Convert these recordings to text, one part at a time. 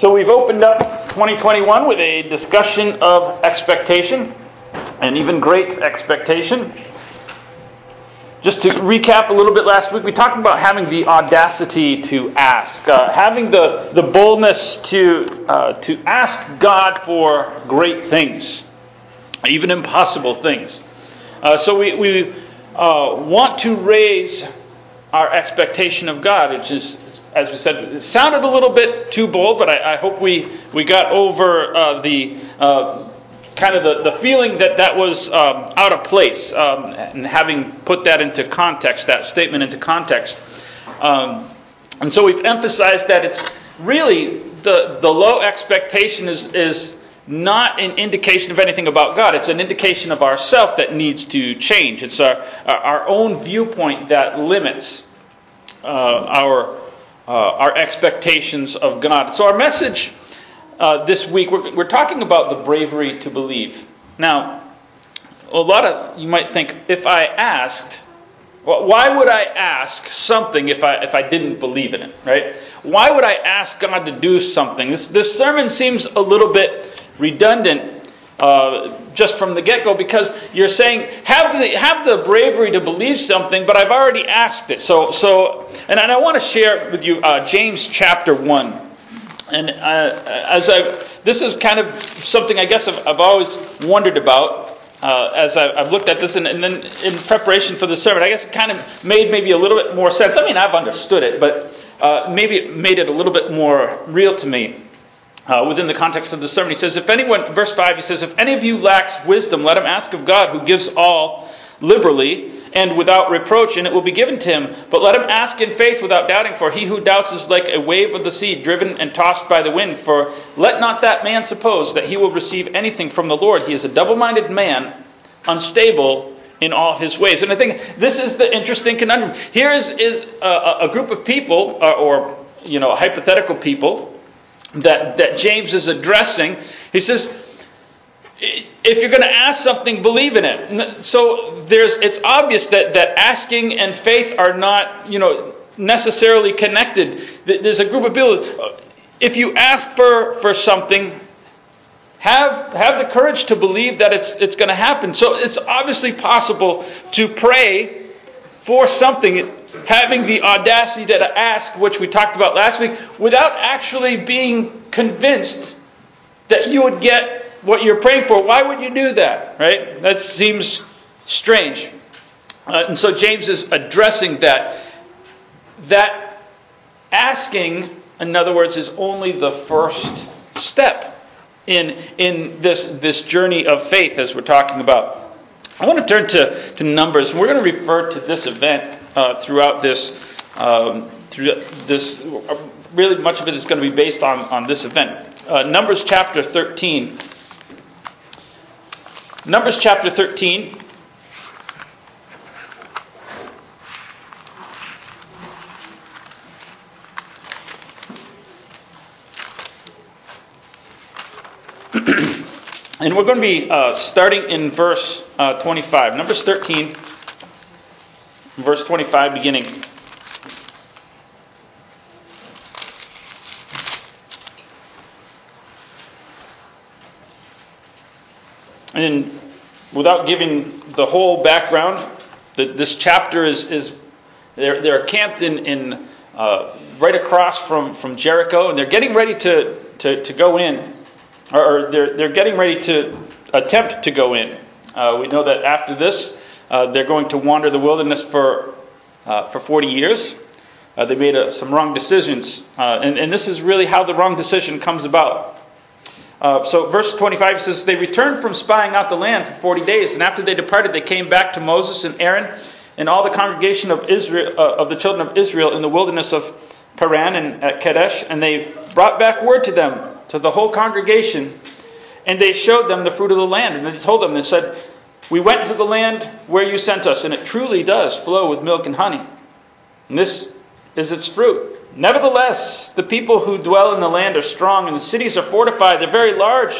So we've opened up 2021 with a discussion of expectation, and even great expectation. Just to recap a little bit last week, we talked about having the audacity to ask, uh, having the, the boldness to, uh, to ask God for great things, even impossible things. Uh, so we, we uh, want to raise our expectation of God, which is as we said, it sounded a little bit too bold, but I, I hope we, we got over uh, the uh, kind of the, the feeling that that was um, out of place, um, and having put that into context, that statement into context. Um, and so we've emphasized that it's really the, the low expectation is, is not an indication of anything about God. It's an indication of ourself that needs to change. It's our, our own viewpoint that limits uh, our uh, our expectations of God. So, our message uh, this week, we're, we're talking about the bravery to believe. Now, a lot of you might think, if I asked, why would I ask something if I, if I didn't believe in it, right? Why would I ask God to do something? This, this sermon seems a little bit redundant uh, just from the get go because you're saying have the have the bravery to believe something, but I've already asked it. So so and, and I want to share with you uh, James chapter one, and uh, as I this is kind of something I guess I've, I've always wondered about. Uh, as I, have looked at this, and, and, then in preparation for the sermon, I guess it kind of made maybe a little bit more sense. I mean, I've understood it, but uh, maybe it made it a little bit more real to me uh, within the context of the sermon. He says, if anyone, verse 5, he says, if any of you lacks wisdom, let him ask of God, who gives all liberally and without reproach, and it will be given to him. But let him ask in faith without doubting, for he who doubts is like a wave of the sea, driven and tossed by the wind. For let not that man suppose that he will receive anything from the Lord. He is a double minded man, unstable in all his ways. And I think this is the interesting conundrum. Here is, is a, a group of people, or, uh, or you know, hypothetical people, that, that James is addressing. He says, if you're going to ask something, believe in it. So there's, it's obvious that, that asking and faith are not, you know, necessarily connected. There's a group of people. If you ask for, for something, have, have the courage to believe that it's, it's going to happen. So it's obviously possible to pray for something having the audacity to ask, which we talked about last week, without actually being convinced that you would get what you're praying for. Why would you do that? Right? That seems strange. Uh, and so James is addressing that. That asking, in other words, is only the first step in, in this, this journey of faith as we're talking about. I want to turn to, to Numbers. We're going to refer to this event uh, throughout this. Um, through this, really much of it is going to be based on, on this event. Uh, Numbers chapter 13. Numbers chapter 13. and we're going to be uh, starting in verse uh, 25. Numbers 13 verse 25 beginning. And without giving the whole background, the, this chapter is, is they're, they're camped in, in uh, right across from, from Jericho, and they're getting ready to, to, to go in, or, or they're, they're getting ready to attempt to go in. Uh, we know that after this, uh, they're going to wander the wilderness for, uh, for 40 years. Uh, they made uh, some wrong decisions. Uh, and, and this is really how the wrong decision comes about. Uh, so, verse 25 says, They returned from spying out the land for 40 days, and after they departed, they came back to Moses and Aaron and all the congregation of Israel, of the children of Israel in the wilderness of Paran and at Kadesh, and they brought back word to them, to the whole congregation, and they showed them the fruit of the land. And they told them, they said, we went to the land where you sent us, and it truly does flow with milk and honey. And this is its fruit. Nevertheless, the people who dwell in the land are strong, and the cities are fortified. They're very large.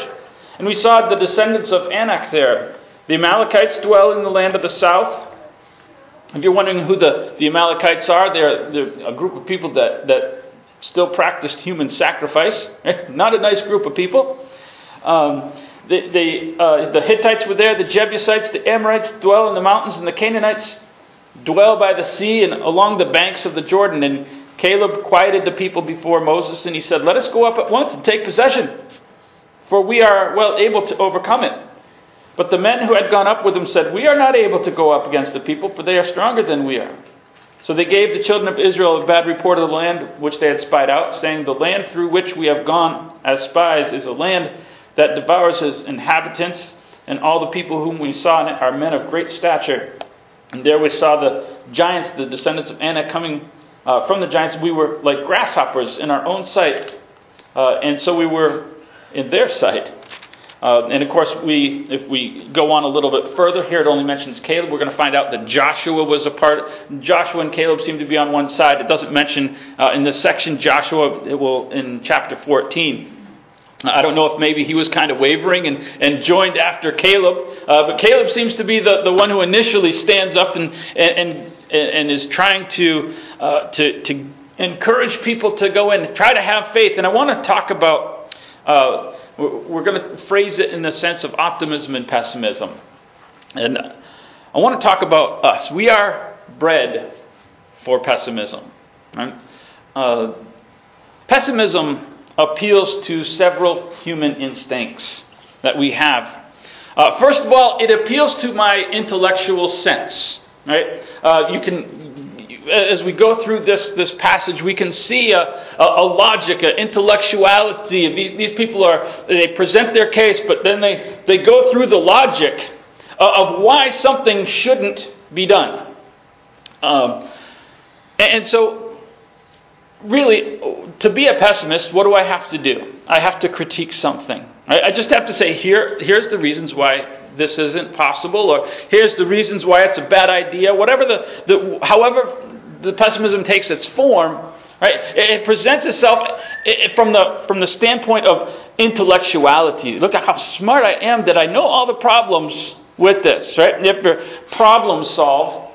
And we saw the descendants of Anak there. The Amalekites dwell in the land of the south. If you're wondering who the, the Amalekites are, they're, they're a group of people that, that still practiced human sacrifice. Not a nice group of people. Um, the, the, uh, the Hittites were there, the Jebusites, the Amorites dwell in the mountains, and the Canaanites dwell by the sea and along the banks of the Jordan. And Caleb quieted the people before Moses, and he said, Let us go up at once and take possession, for we are well able to overcome it. But the men who had gone up with him said, We are not able to go up against the people, for they are stronger than we are. So they gave the children of Israel a bad report of the land which they had spied out, saying, The land through which we have gone as spies is a land that devours his inhabitants, and all the people whom we saw in it are men of great stature. And there we saw the giants, the descendants of Anak, coming uh, from the giants. We were like grasshoppers in our own sight, uh, and so we were in their sight. Uh, and of course, we, if we go on a little bit further, here it only mentions Caleb. We're going to find out that Joshua was a part. Joshua and Caleb seem to be on one side. It doesn't mention uh, in this section Joshua. It will in chapter 14. I don't know if maybe he was kind of wavering and, and joined after Caleb, uh, but Caleb seems to be the, the one who initially stands up and, and, and is trying to, uh, to, to encourage people to go in, try to have faith. And I want to talk about, uh, we're going to phrase it in the sense of optimism and pessimism. And I want to talk about us. We are bred for pessimism. Right? Uh, pessimism appeals to several human instincts that we have. Uh, first of all, it appeals to my intellectual sense. Right? Uh, you can, as we go through this, this passage, we can see a, a, a logic, an intellectuality. These, these people are, they present their case, but then they, they go through the logic of why something shouldn't be done. Um, and so really, to be a pessimist, what do I have to do? I have to critique something. I, just have to say, here, here's the reasons why this isn't possible, or here's the reasons why it's a bad idea. Whatever the, the however the pessimism takes its form, right? It, presents itself from the from the standpoint of intellectuality. Look at how smart I am that I know all the problems with this, right? If you're problem solve,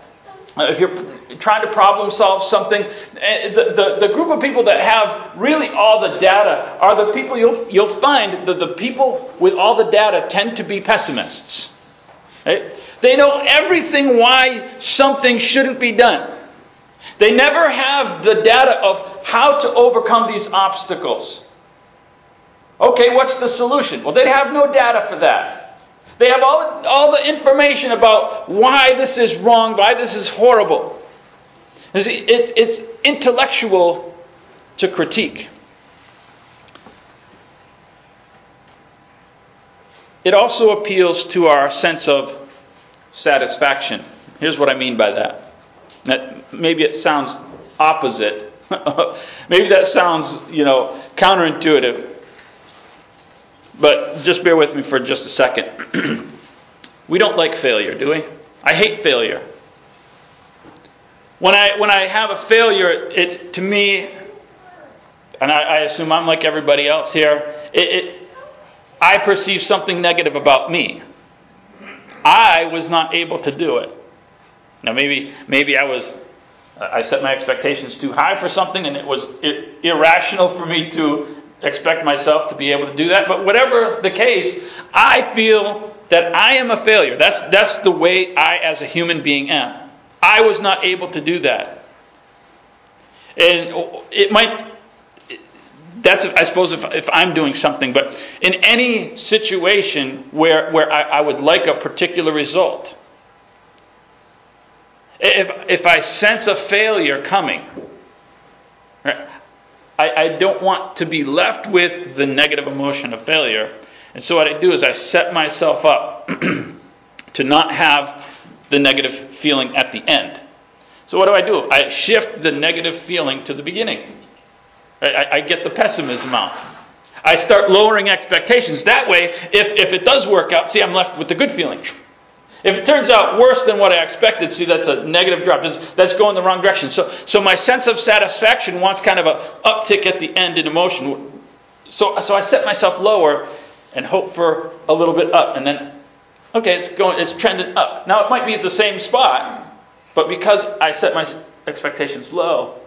if you're trying to problem solve something, eh, the, the, the, group of people that have really all the data are the people you'll, you'll find that the people with all the data tend to be pessimists. Right? They know everything why something shouldn't be done. They never have the data of how to overcome these obstacles. Okay, what's the solution? Well, they have no data for that. They have all, all the information about why this is wrong, why this is horrible. It's, it's intellectual to critique. It also appeals to our sense of satisfaction. Here's what I mean by that. that maybe it sounds opposite. maybe that sounds, you know, counterintuitive. But just bear with me for just a second. we don't like failure, do we? I hate failure. When I, when I have a failure, it, to me, and I, I assume I'm like everybody else here, it, it, I perceive something negative about me. I was not able to do it. Now, maybe, maybe I was I set my expectations too high for something, and it was irrational for me to expect myself to be able to do that. But whatever the case, I feel that I am a failure. That's, that's the way I, as a human being, am. I was not able to do that. And it might, that's, I suppose, if, if I'm doing something, but in any situation where, where I, I would like a particular result, if, if I sense a failure coming, I, I don't want to be left with the negative emotion of failure. And so what I do is I set myself up to not have the negative feeling at the end. So what do I do? I shift the negative feeling to the beginning. I, I get the pessimism out. I start lowering expectations. That way, if, if it does work out, see, I'm left with the good feeling. If it turns out worse than what I expected, see, that's a negative drop. That's, going the wrong direction. So, so my sense of satisfaction wants kind of an uptick at the end in emotion. So, so I set myself lower and hope for a little bit up, and then, okay, it's going, it's trending up. Now it might be at the same spot, but because I set my expectations low,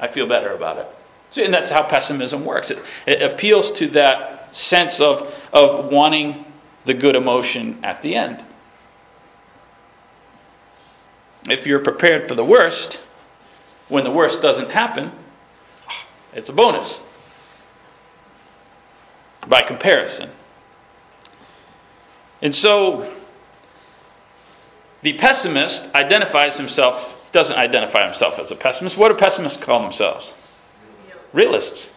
I feel better about it. See, and that's how pessimism works. It, it appeals to that sense of, of wanting the good emotion at the end. If you're prepared for the worst, when the worst doesn't happen, it's a bonus by comparison. And so the pessimist identifies himself, doesn't identify himself as a pessimist. What do pessimists call themselves? Realists.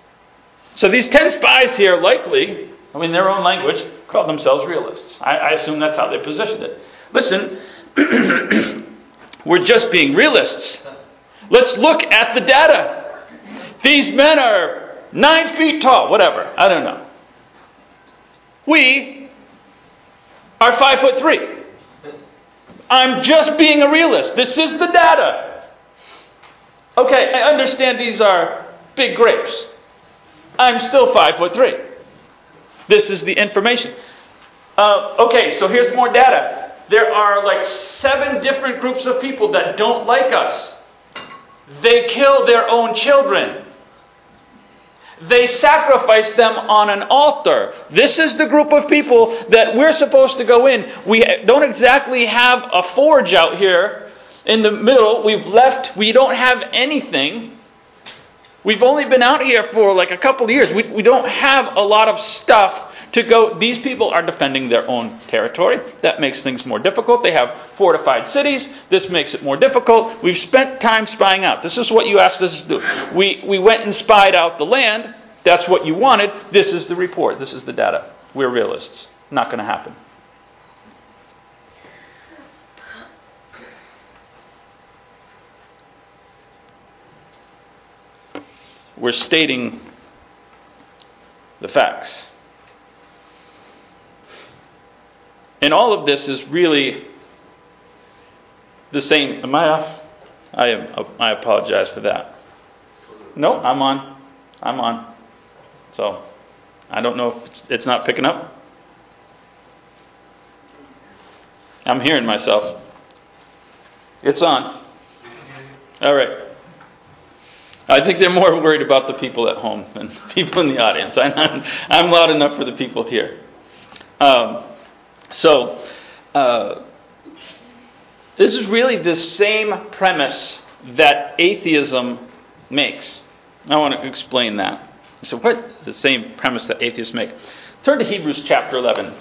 So these 10 spies here likely, I mean, their own language, called themselves realists. I, I assume that's how they positioned it. Listen, we're just being realists. Let's look at the data. These men are nine feet tall, whatever. I don't know. We are five foot three. I'm just being a realist. This is the data. Okay, I understand these are big grapes. I'm still five foot three. This is the information. Uh, okay, so here's more data. There are like seven different groups of people that don't like us. They kill their own children. They sacrifice them on an altar. This is the group of people that we're supposed to go in. We don't exactly have a forge out here in the middle. We've left, we don't have anything. We've only been out here for like a couple years. We, we don't have a lot of stuff to go. These people are defending their own territory. That makes things more difficult. They have fortified cities. This makes it more difficult. We've spent time spying out. This is what you asked us to do. We, we went and spied out the land. That's what you wanted. This is the report. This is the data. We're realists. Not going to happen. We're stating the facts. And all of this is really the same. Am I off? I am. I apologize for that. No, I'm on. I'm on. So I don't know if it's, it's not picking up. I'm hearing myself. It's on. All right. I think they're more worried about the people at home than people in the audience. I'm, I'm loud enough for the people here. Um, so, uh, this is really the same premise that atheism makes. I want to explain that. So, what the same premise that atheists make? Turn to Hebrews chapter 11.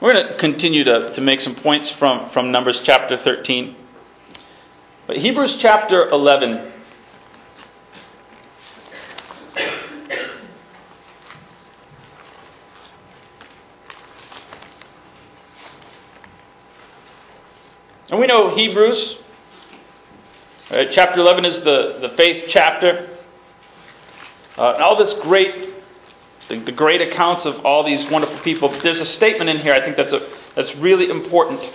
We're going to continue to, to make some points from, from Numbers chapter 13. But Hebrews chapter 11 And we know Hebrews, right, chapter 11 is the, the faith chapter. Uh, and all this great, the, the, great accounts of all these wonderful people. But there's a statement in here I think that's, a, that's really important.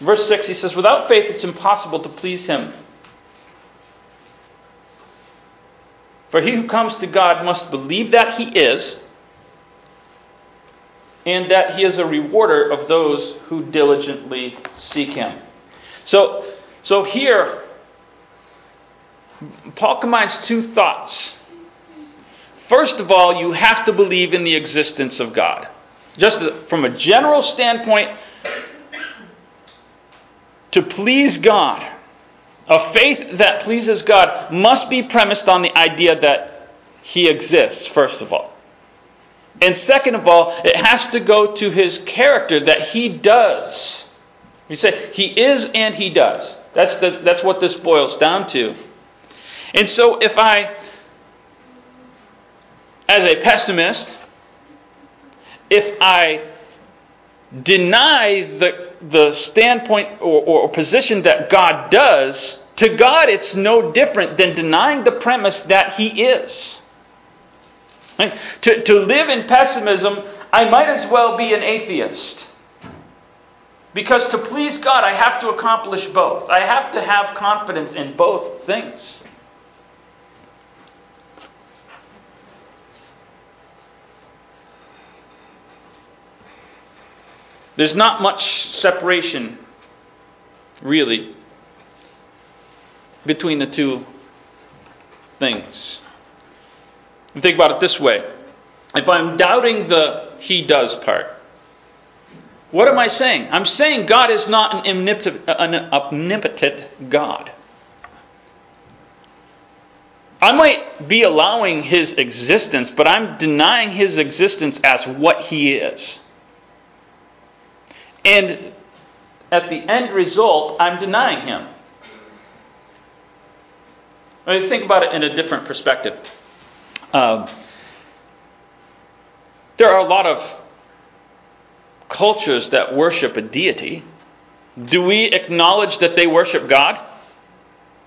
Verse 6, he says, Without faith it's impossible to please him. For he who comes to God must believe that he is, and that he is a rewarder of those who diligently seek him. So, so here, Paul combines two thoughts. First of all, you have to believe in the existence of God. Just from a general standpoint, to please God, a faith that pleases God must be premised on the idea that He exists, first of all. And second of all, it has to go to His character that He does. You say, He is and He does. That's, the, that's what this boils down to. And so if I, as a pessimist, if I deny the the standpoint or, or position that God does, to God it's no different than denying the premise that He is. Right? To, to live in pessimism, I might as well be an atheist. Because to please God, I have to accomplish both. I have to have confidence in both things. There's not much separation, really, between the two things. Think about it this way if I'm doubting the he does part, what am I saying? I'm saying God is not an omnipotent God. I might be allowing his existence, but I'm denying his existence as what he is. And at the end result, I'm denying him. I mean, think about it in a different perspective. Um, there are a lot of cultures that worship a deity. Do we acknowledge that they worship God?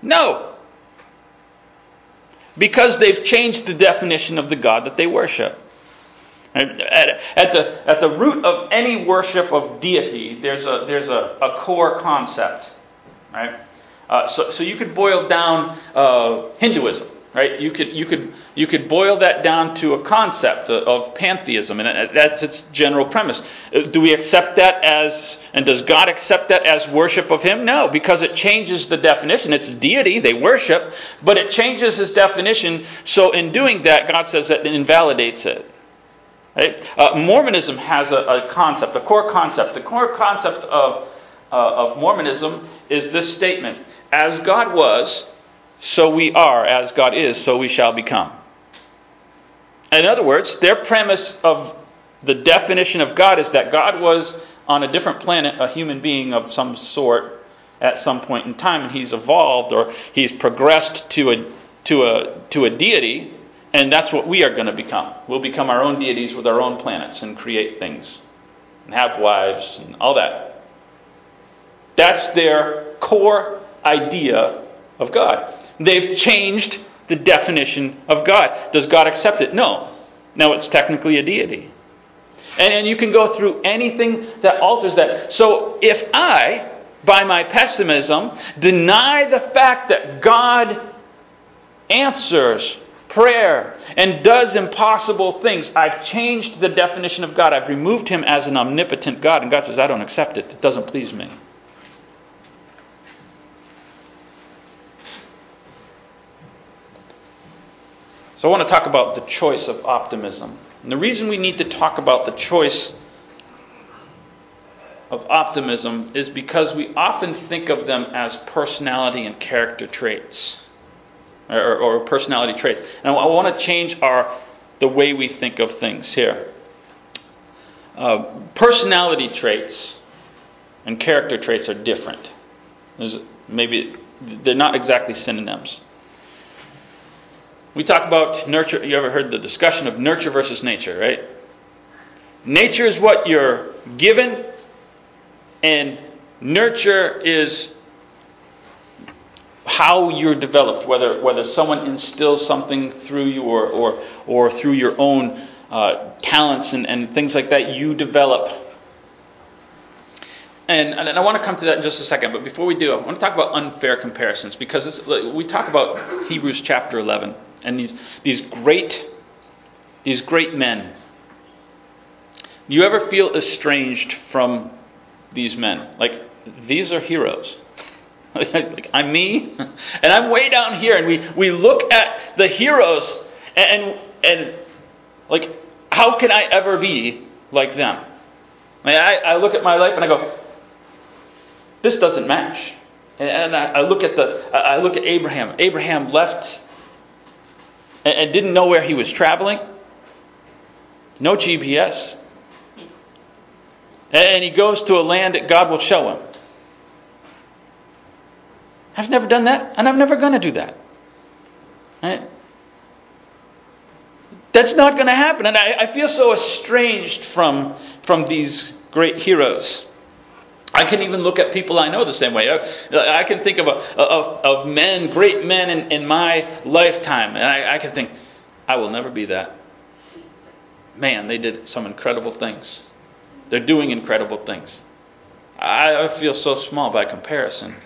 No. Because they've changed the definition of the God that they worship. At, at, the, at the root of any worship of deity, there's a, there's a, a core concept. Right? Uh, so, so you could boil down uh, Hinduism. Right? You could, you, could, you could boil that down to a concept of pantheism, and that's its general premise. Uh, do we accept that as, and does God accept that as worship of Him? No, because it changes the definition. It's deity, they worship, but it changes His definition, so in doing that, God says that it invalidates it. Right? Uh, Mormonism has a, a, concept, a core concept. The core concept of, uh, of Mormonism is this statement As God was, so we are. As God is, so we shall become. In other words, their premise of the definition of God is that God was on a different planet, a human being of some sort at some point in time, and he's evolved or he's progressed to a, to a, to a deity and that's what we are going to become. We'll become our own deities with our own planets and create things and have wives and all that. That's their core idea of God. They've changed the definition of God. Does God accept it? No. Now it's technically a deity. And, and you can go through anything that alters that. So if I, by my pessimism, deny the fact that God answers prayer and does impossible things. I've changed the definition of God. I've removed him as an omnipotent God. And God says, I don't accept it. It doesn't please me. So I want to talk about the choice of optimism. And the reason we need to talk about the choice of optimism is because we often think of them as personality and character traits or, or personality traits. And I, want to change our the way we think of things here. Uh, personality traits and character traits are different. There's maybe they're not exactly synonyms. We talk about nurture. You ever heard the discussion of nurture versus nature, right? Nature is what you're given, and nurture is how you're developed, whether, whether someone instills something through you or, or, or through your own uh, talents and, and things like that, you develop. And, and I want to come to that in just a second, but before we do, I want to talk about unfair comparisons because we talk about Hebrews chapter 11 and these, these great these great men. Do you ever feel estranged from these men? Like, these are heroes. like I'm me, and I'm way down here, and we, we look at the heroes, and, and, like, how can I ever be like them? I, I, I look at my life and I go, this doesn't match. And, and I, I, look at the, I look at Abraham. Abraham left and, and didn't know where he was traveling. No GPS. And he goes to a land that God will show him. I've never done that, and I'm never going to do that. Right? That's not going to happen. And I, I, feel so estranged from, from these great heroes. I can even look at people I know the same way. I, I can think of, a, of, of men, great men in, in my lifetime, and I, I can think, I will never be that. Man, they did some incredible things. They're doing incredible things. I, I feel so small by comparison.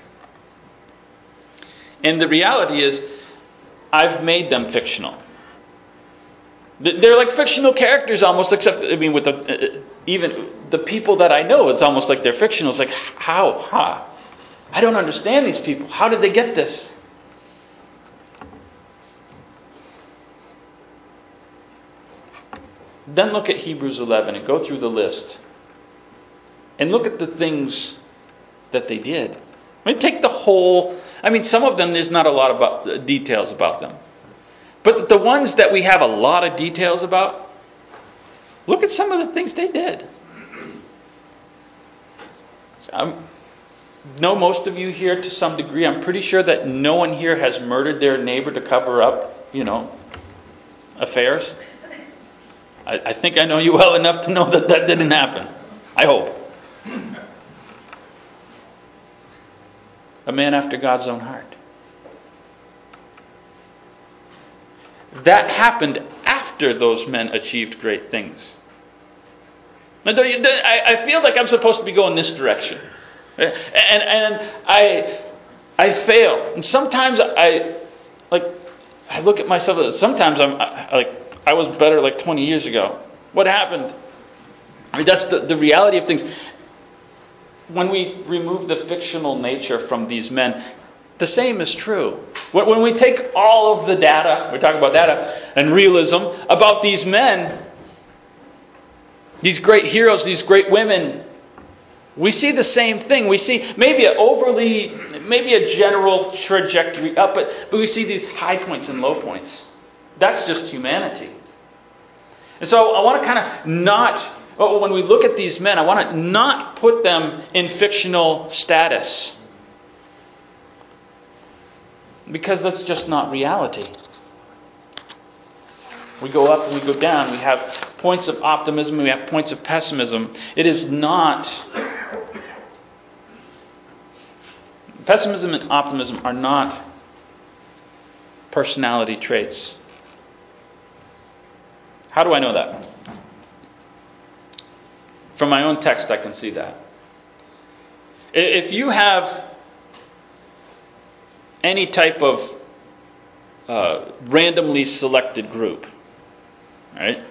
And the reality is, I've made them fictional. They're like fictional characters almost, except, I mean, with the, uh, even the people that I know, it's almost like they're fictional. It's like, how? Huh? I don't understand these people. How did they get this? Then look at Hebrews 11 and go through the list. And look at the things that they did. I mean, take the whole. I mean, some of them there's not a lot about uh, details about them, but the ones that we have a lot of details about, look at some of the things they did. I know most of you here to some degree. I'm pretty sure that no one here has murdered their neighbor to cover up, you know, affairs. I, I think I know you well enough to know that that didn't happen. I hope. A man after God's own heart. That happened after those men achieved great things. I feel like I'm supposed to be going this direction. And, and I, I fail. And sometimes I, like, I look at myself, sometimes I'm like, I was better like 20 years ago. What happened? I mean, that's the, the reality of things. When we remove the fictional nature from these men, the same is true. When we take all of the data, we talk about data and realism about these men, these great heroes, these great women, we see the same thing. We see maybe an overly, maybe a general trajectory up, but, but we see these high points and low points. That's just humanity. And so I want to kind of not, when we look at these men, I want to not put them in fictional status. Because that's just not reality. We go up and we go down. We have points of optimism, we have points of pessimism. It is not. Pessimism and optimism are not personality traits. How do I know that? From my own text, I can see that. If you have any type of uh, randomly selected group, right,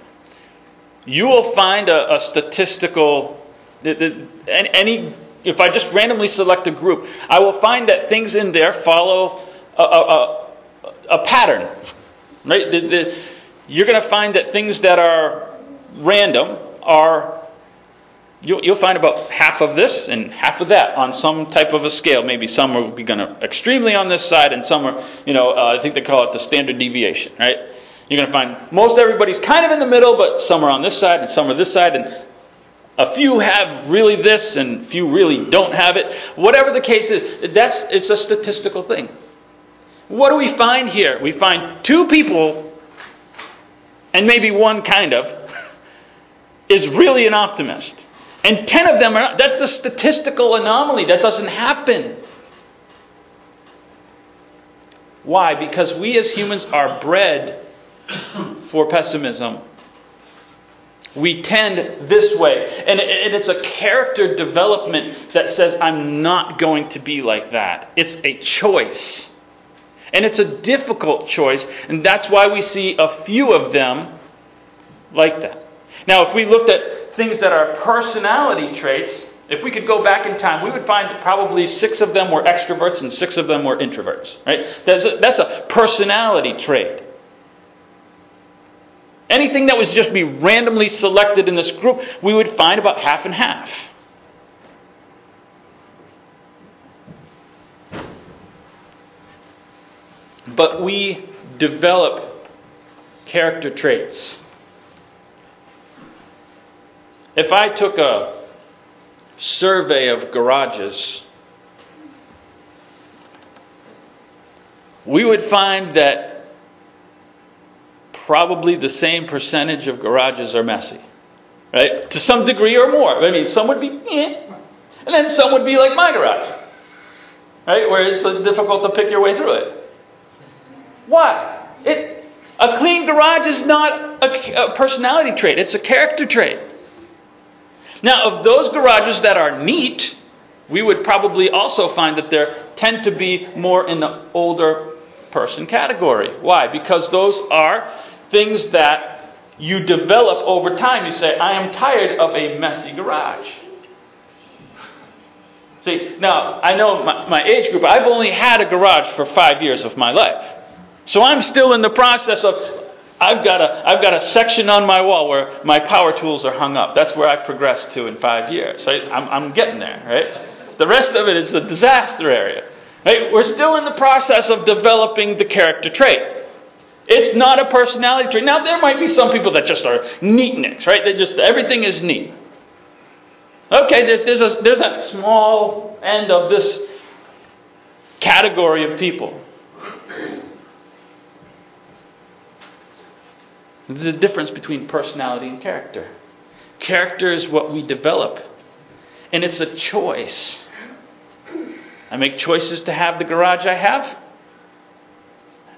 you will find a, a statistical, any, if I just randomly select a group, I will find that things in there follow a, a, a pattern. Right? The, the, you're going to find that things that are random are you'll, you'll find about half of this and half of that on some type of a scale. Maybe some are be going to extremely on this side, and some are, you know, uh, I think they call it the standard deviation, right? You're going to find most everybody's kind of in the middle, but some are on this side and some are this side, and a few have really this and few really don't have it. Whatever the case is, that's it's a statistical thing. What do we find here? We find two people and maybe one kind of, is really an optimist. And 10 of them are, that's a statistical anomaly. That doesn't happen. Why? Because we as humans are bred for pessimism. We tend this way. And it's a character development that says, I'm not going to be like that. It's a choice. And it's a difficult choice, and that's why we see a few of them like that. Now, if we looked at things that are personality traits, if we could go back in time, we would find that probably six of them were extroverts and six of them were introverts. Right? That's a, that's a personality trait. Anything that was just be randomly selected in this group, we would find about half and half. but we develop character traits. If I took a survey of garages, we would find that probably the same percentage of garages are messy, right? To some degree or more. I mean, some would be, eh, and then some would be like my garage, right? Where it's difficult to pick your way through it. Why? It, a clean garage is not a, a personality trait, it's a character trait. Now, of those garages that are neat, we would probably also find that there tend to be more in the older person category. Why? Because those are things that you develop over time. You say, I am tired of a messy garage. See, now, I know my, my age group, I've only had a garage for five years of my life. So I'm still in the process of, I've got a, I've got a section on my wall where my power tools are hung up. That's where I've progressed to in five years. So I'm, I'm getting there, right? The rest of it is the disaster area. Right? We're still in the process of developing the character trait. It's not a personality trait. Now, there might be some people that just are neatniks, right? They just, everything is neat. Okay, there's, there's, a, there's a small end of this category of people. The difference between personality and character. Character is what we develop, and it's a choice. I make choices to have the garage I have,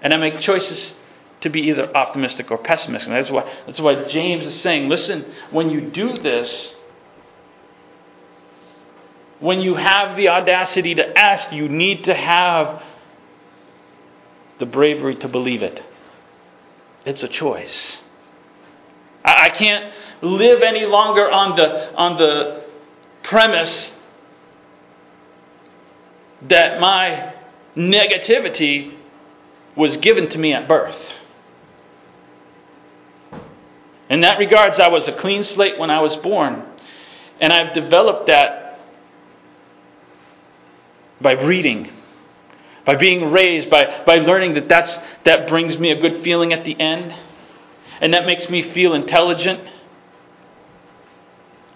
and I make choices to be either optimistic or pessimistic. And that's why, that's why James is saying listen, when you do this, when you have the audacity to ask, you need to have the bravery to believe it. It's a choice. I, I can't live any longer on the, on the premise that my negativity was given to me at birth. In that regards, I was a clean slate when I was born. And I've developed that by reading, by being raised, by, by learning that that's, that brings me a good feeling at the end, and that makes me feel intelligent.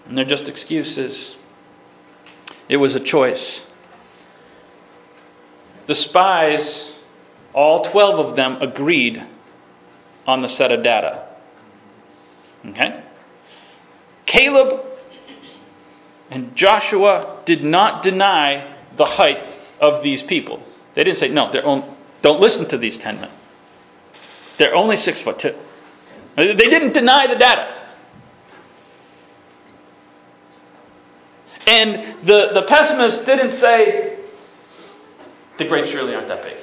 And they're just excuses. It was a choice. The spies, all 12 of them, agreed on the set of data. Okay? Caleb and Joshua did not deny the height of these people. They didn't say, no, only, don't listen to these 10 men. They're only six foot two. They didn't deny the data. And the, the pessimists didn't say, the grapes really aren't that big.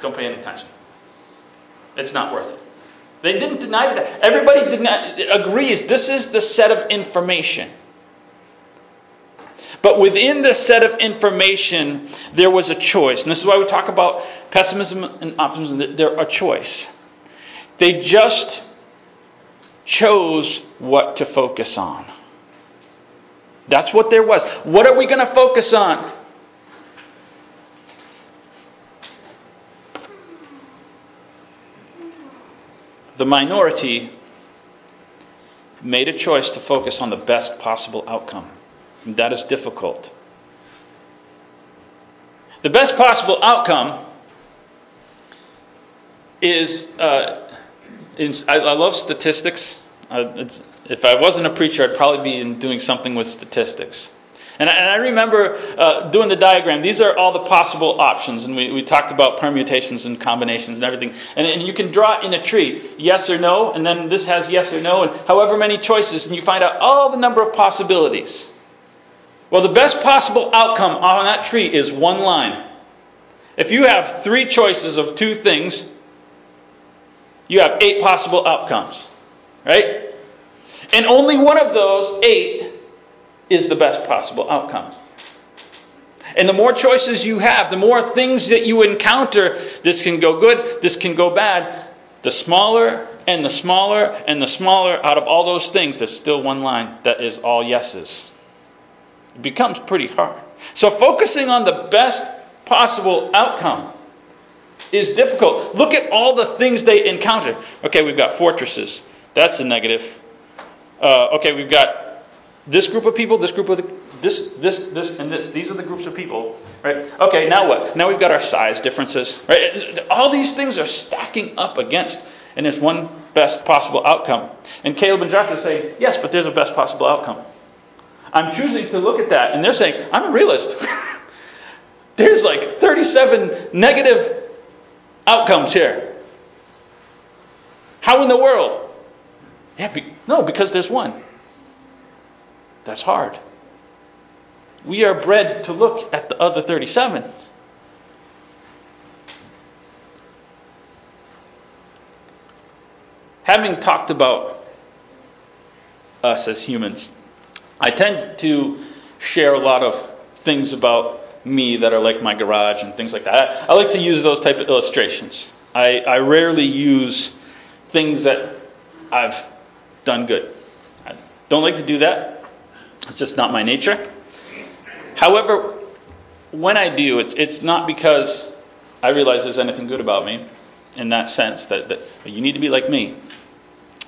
Don't pay any attention. It's not worth it. They didn't deny that. Everybody agrees this is the set of information. But within this set of information, there was a choice. And this is why we talk about pessimism and optimism. They're a choice. They just chose what to focus on. That's what there was. What are we going to focus on? The minority made a choice to focus on the best possible outcome. That is difficult. The best possible outcome is, uh, in, I, I, love statistics. Uh, if I wasn't a preacher, I'd probably be doing something with statistics. And I, and I remember uh, doing the diagram. These are all the possible options, and we, we talked about permutations and combinations and everything. And, and you can draw in a tree yes or no, and then this has yes or no, and however many choices, and you find out all the number of possibilities. Well, the best possible outcome on that tree is one line. If you have three choices of two things, you have eight possible outcomes, right? And only one of those eight is the best possible outcome. And the more choices you have, the more things that you encounter, this can go good, this can go bad, the smaller and the smaller and the smaller out of all those things, there's still one line that is all yeses. Becomes pretty hard. So, focusing on the best possible outcome is difficult. Look at all the things they encounter. Okay, we've got fortresses. That's a negative. Uh, okay, we've got this group of people, this group of the, this, this, this, and this. These are the groups of people, right? Okay, now what? Now we've got our size differences, right? All these things are stacking up against, and there's one best possible outcome. And Caleb and Joshua say, yes, but there's a best possible outcome. I'm choosing to look at that, and they're saying, I'm a realist. There's like 37 negative outcomes here. How in the world? Yeah, be, no, because there's one. That's hard. We are bred to look at the other 37. having talked about us as humans, I tend to share a lot of things about me that are like my garage and things like that. I, I like to use those type of illustrations. I, I rarely use things that I've done good. I don't like to do that. It's just not my nature. However, when I do, it's, it's not because I realize there's anything good about me in that sense that, that you need to be like me.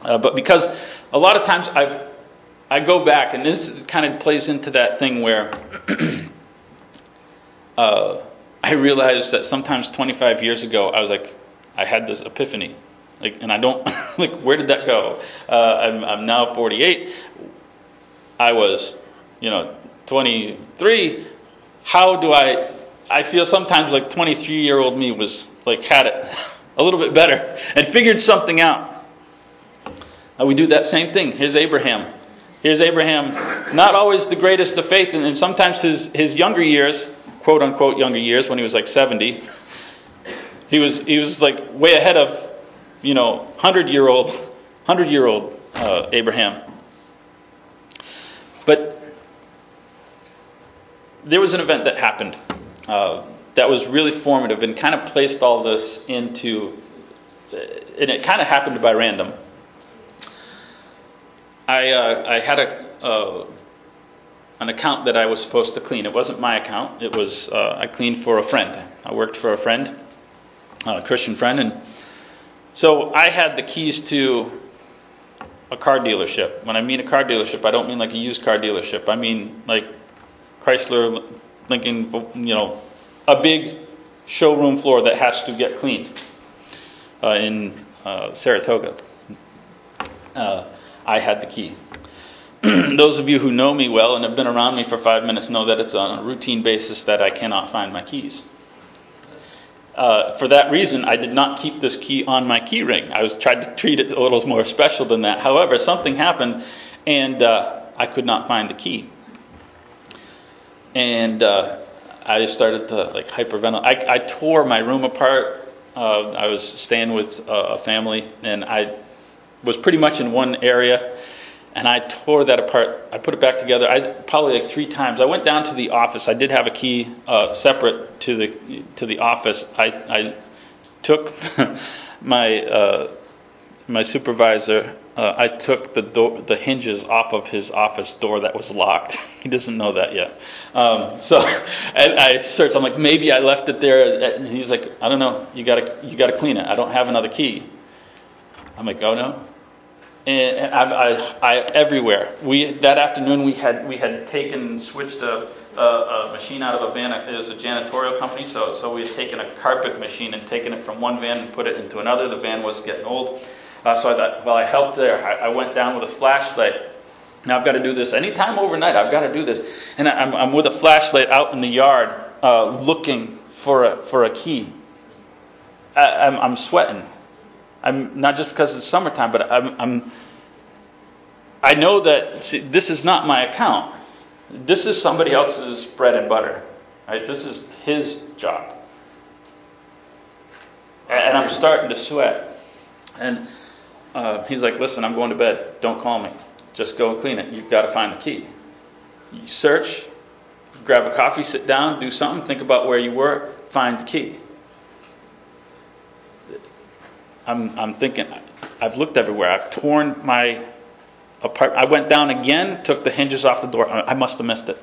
Uh, but because a lot of times I've, I go back, and this kind of plays into that thing where uh, I realized that sometimes 25 years ago I was like, I had this epiphany. Like, and I don't, like, where did that go? Uh, I'm, I'm now 48. I was, you know, 23. How do I, I feel sometimes like 23 year old me was, like, had it a little bit better and figured something out. Uh, we do that same thing. Here's Abraham. Here's Abraham, not always the greatest of faith, and, sometimes his, his younger years, quote unquote younger years, when he was like 70, he was, he was like way ahead of, you know, 100 year old, 100 year old uh, Abraham. But there was an event that happened uh, that was really formative and kind of placed all this into, and it kind of happened by random. I, uh, I had a, uh, an account that I was supposed to clean. It wasn't my account. It was uh, I cleaned for a friend. I worked for a friend, a Christian friend, and so I had the keys to a car dealership. When I mean a car dealership, I don't mean like a used car dealership. I mean like Chrysler, Lincoln, you know, a big showroom floor that has to get cleaned uh, in uh, Saratoga. Uh, I had the key. Those of you who know me well and have been around me for five minutes know that it's on a routine basis that I cannot find my keys. Uh, for that reason, I did not keep this key on my key ring. I was tried to treat it a little more special than that. However, something happened, and uh, I could not find the key. And uh, I started to like hyperventilate. I, I tore my room apart. Uh, I was staying with a family, and I was pretty much in one area and I tore that apart. I put it back together. I probably like three times. I went down to the office. I did have a key uh, separate to the to the office. I, I took my uh, my supervisor. Uh, I took the door, the hinges off of his office door that was locked. He doesn't know that yet. Um, so and I searched. I'm like, maybe I left it there. And he's like, I don't know. You gotta you gotta clean it. I don't have another key. I'm like, oh no and I, I, I, everywhere. We that afternoon we had we had taken switched a, a, a, machine out of a van. It was a janitorial company, so so we had taken a carpet machine and taken it from one van and put it into another. The van was getting old, uh, so I thought, well, I helped there. I, I went down with a flashlight. Now I've got to do this anytime overnight. I've got to do this, and I, I'm, I'm with a flashlight out in the yard uh, looking for a for a key. I, I'm, I'm sweating. I'm not just because it's summertime, but I'm, I'm I know that see, this is not my account. This is somebody else's bread and butter. Right? This is his job. And I'm starting to sweat. And uh, he's like, listen, I'm going to bed. Don't call me. Just go and clean it. You've got to find the key. You search, grab a coffee, sit down, do something, think about where you were, find the key. I'm, I'm thinking, I've looked everywhere. I've torn my apart. I went down again, took the hinges off the door. I must have missed it.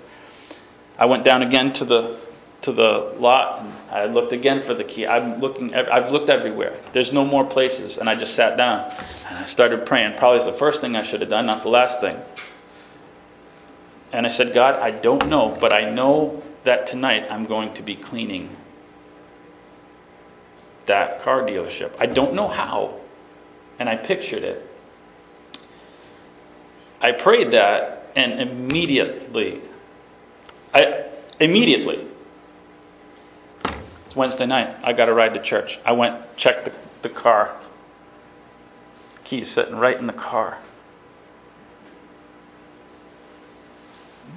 I went down again to the to the lot and I looked again for the key. I'm looking. I've looked everywhere. There's no more places, and I just sat down and I started praying. Probably the first thing I should have done, not the last thing. And I said, God, I don't know, but I know that tonight I'm going to be cleaning that car dealership. I don't know how. And I pictured it. I prayed that, and immediately, I immediately, it's Wednesday night. I got a ride to church. I went, checked the, the car. Keys sitting right in the car.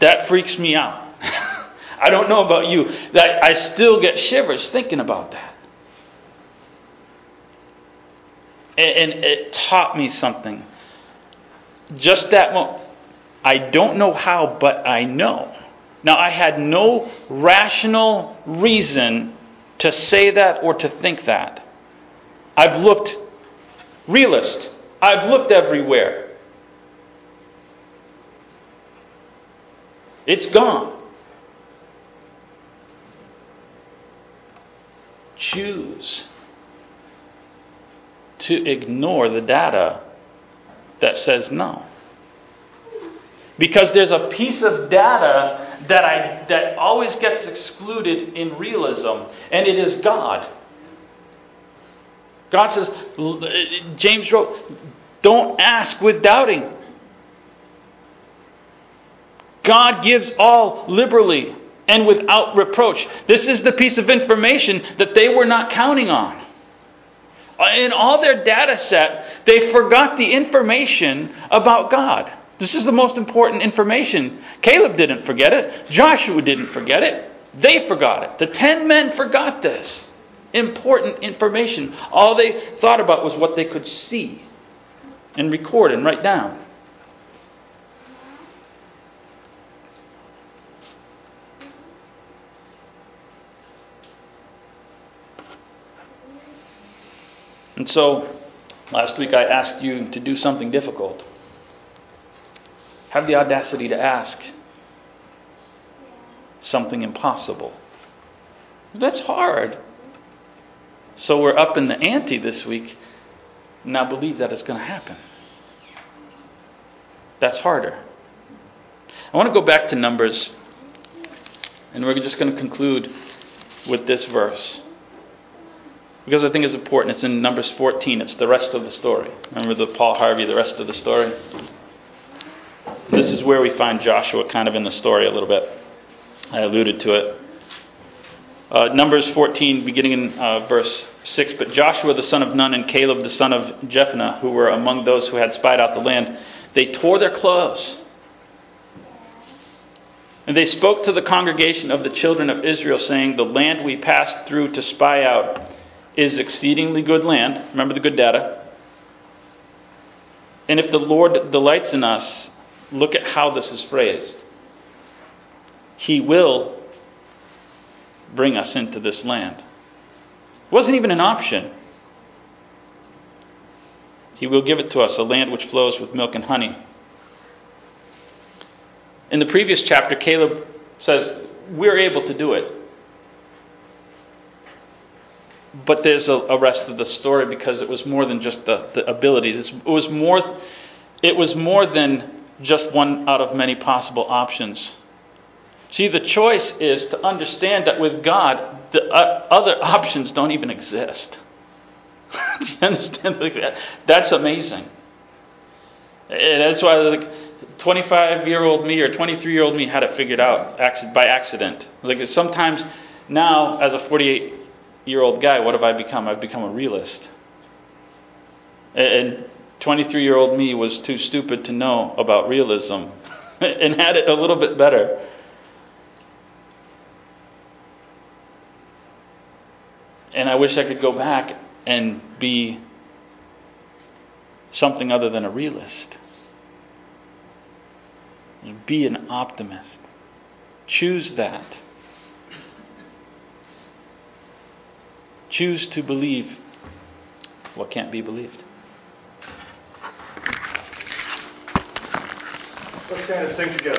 That freaks me out. I don't know about you. That I still get shivers thinking about that. And it taught me something. Just that moment. I don't know how, but I know. Now, I had no rational reason to say that or to think that. I've looked, realist, I've looked everywhere. It's gone. Choose to ignore the data that says no. Because there's a piece of data that, I, that always gets excluded in realism, and it is God. God says, James wrote, don't ask with doubting. God gives all liberally and without reproach. This is the piece of information that they were not counting on. In all their data set, they forgot the information about God. This is the most important information. Caleb didn't forget it. Joshua didn't forget it. They forgot it. The ten men forgot this important information. All they thought about was what they could see and record and write down. And so, last week I asked you to do something difficult. Have the audacity to ask something impossible. That's hard. So we're up in the ante this week. Now believe that it's going to happen. That's harder. I want to go back to Numbers, and we're just going to conclude with this verse. Because I think it's important. It's in Numbers 14. It's the rest of the story. Remember the Paul Harvey, the rest of the story? This is where we find Joshua kind of in the story a little bit. I alluded to it. Uh, Numbers 14, beginning in uh, verse 6. But Joshua the son of Nun and Caleb the son of Jephunneh, who were among those who had spied out the land, they tore their clothes. And they spoke to the congregation of the children of Israel, saying, The land we passed through to spy out is exceedingly good land. Remember the good data. And if the Lord delights in us, look at how this is phrased. He will bring us into this land. It wasn't even an option. He will give it to us, a land which flows with milk and honey. In the previous chapter, Caleb says, We're able to do it. But there's a, a rest of the story because it was more than just the, the ability. It was more, it was more than just one out of many possible options. See, the choice is to understand that with God, the uh, other options don't even exist. Do you understand? that? That's amazing. And that's why like 25 year old me or 23 year old me had it figured out by accident. Like sometimes now, as a 48 year old guy, what have I become? I've become a realist. And 23 year old me was too stupid to know about realism and had it a little bit better. And I wish I could go back and be something other than a realist. Be an optimist. Choose that. Choose to believe what can't be believed. Let's stand and sing together.